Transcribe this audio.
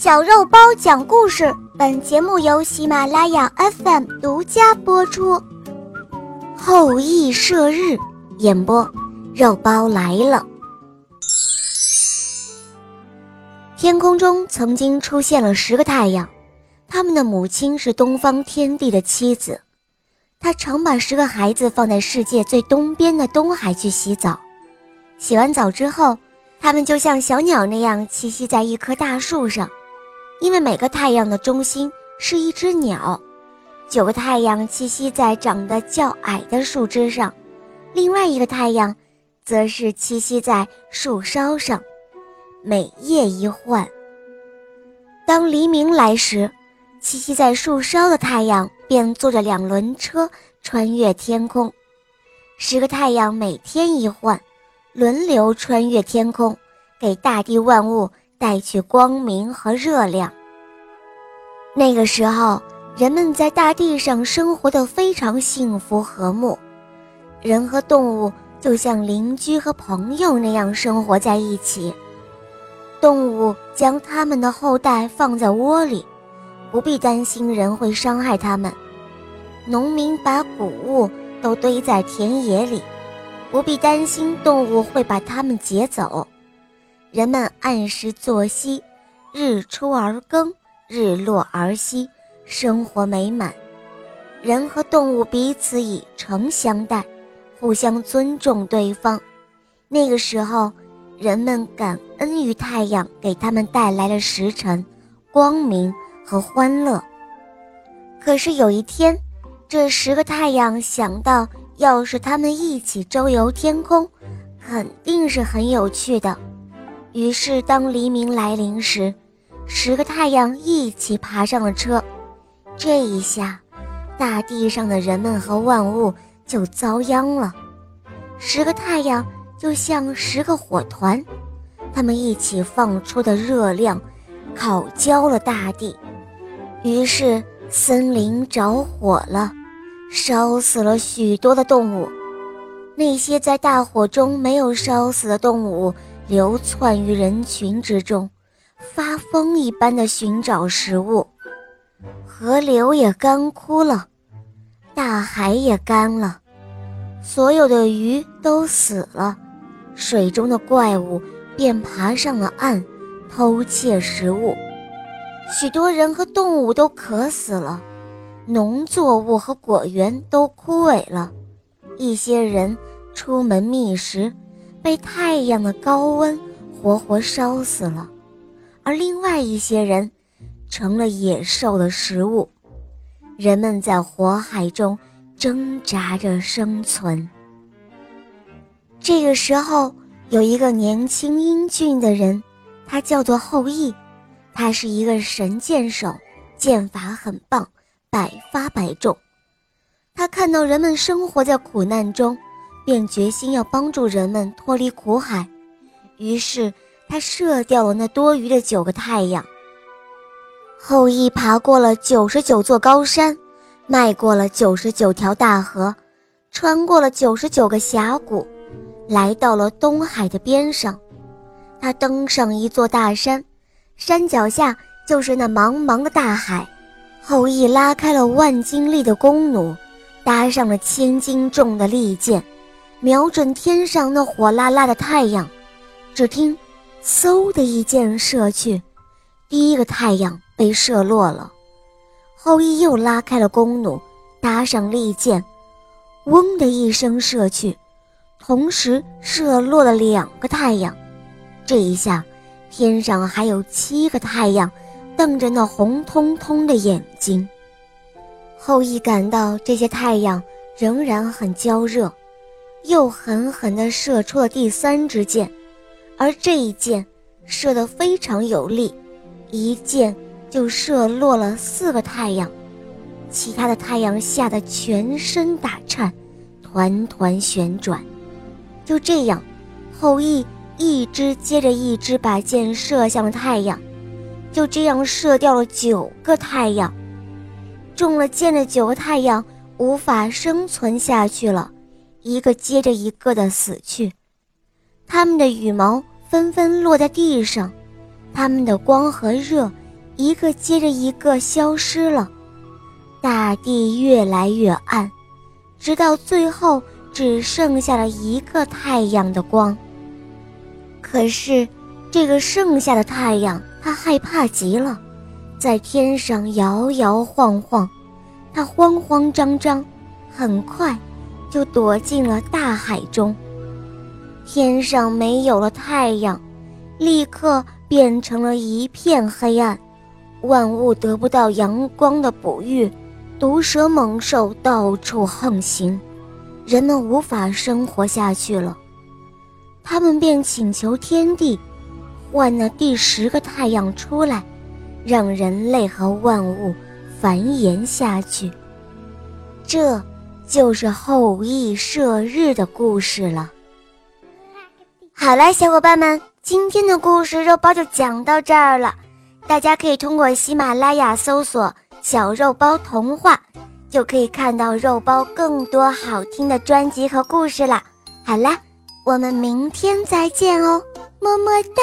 小肉包讲故事，本节目由喜马拉雅 FM 独家播出。后羿射日，演播，肉包来了。天空中曾经出现了十个太阳，他们的母亲是东方天帝的妻子，她常把十个孩子放在世界最东边的东海去洗澡。洗完澡之后，他们就像小鸟那样栖息在一棵大树上。因为每个太阳的中心是一只鸟，九个太阳栖息在长得较矮的树枝上，另外一个太阳，则是栖息在树梢上。每夜一换。当黎明来时，栖息在树梢的太阳便坐着两轮车穿越天空。十个太阳每天一换，轮流穿越天空，给大地万物。带去光明和热量。那个时候，人们在大地上生活的非常幸福和睦，人和动物就像邻居和朋友那样生活在一起。动物将它们的后代放在窝里，不必担心人会伤害它们；农民把谷物都堆在田野里，不必担心动物会把它们劫走。人们按时作息，日出而耕，日落而息，生活美满。人和动物彼此以诚相待，互相尊重对方。那个时候，人们感恩于太阳给他们带来了时辰、光明和欢乐。可是有一天，这十个太阳想到，要是他们一起周游天空，肯定是很有趣的。于是，当黎明来临时，十个太阳一起爬上了车。这一下，大地上的人们和万物就遭殃了。十个太阳就像十个火团，他们一起放出的热量，烤焦了大地。于是，森林着火了，烧死了许多的动物。那些在大火中没有烧死的动物。流窜于人群之中，发疯一般的寻找食物。河流也干枯了，大海也干了，所有的鱼都死了，水中的怪物便爬上了岸，偷窃食物。许多人和动物都渴死了，农作物和果园都枯萎了，一些人出门觅食。被太阳的高温活活烧死了，而另外一些人成了野兽的食物。人们在火海中挣扎着生存。这个时候，有一个年轻英俊的人，他叫做后羿，他是一个神箭手，箭法很棒，百发百中。他看到人们生活在苦难中。便决心要帮助人们脱离苦海，于是他射掉了那多余的九个太阳。后羿爬过了九十九座高山，迈过了九十九条大河，穿过了九十九个峡谷，来到了东海的边上。他登上一座大山，山脚下就是那茫茫的大海。后羿拉开了万斤力的弓弩，搭上了千斤重的利箭。瞄准天上那火辣辣的太阳，只听“嗖”的一箭射去，第一个太阳被射落了。后羿又拉开了弓弩，搭上利箭，“嗡”的一声射去，同时射落了两个太阳。这一下，天上还有七个太阳瞪着那红彤彤的眼睛。后羿感到这些太阳仍然很焦热。又狠狠地射出了第三支箭，而这一箭射得非常有力，一箭就射落了四个太阳，其他的太阳吓得全身打颤，团团旋转。就这样，后羿一支接着一支把箭射向了太阳，就这样射掉了九个太阳。中了箭的九个太阳无法生存下去了。一个接着一个的死去，它们的羽毛纷纷落在地上，它们的光和热一个接着一个消失了，大地越来越暗，直到最后只剩下了一个太阳的光。可是，这个剩下的太阳，他害怕极了，在天上摇摇晃晃，他慌慌张张，很快就躲进了大海中。天上没有了太阳，立刻变成了一片黑暗。万物得不到阳光的哺育，毒蛇猛兽到处横行，人们无法生活下去了。他们便请求天帝，换那第十个太阳出来，让人类和万物繁衍下去。这，就是后羿射日的故事了。好了，小伙伴们，今天的故事肉包就讲到这儿了。大家可以通过喜马拉雅搜索“小肉包童话”，就可以看到肉包更多好听的专辑和故事了。好啦，我们明天再见哦，么么哒。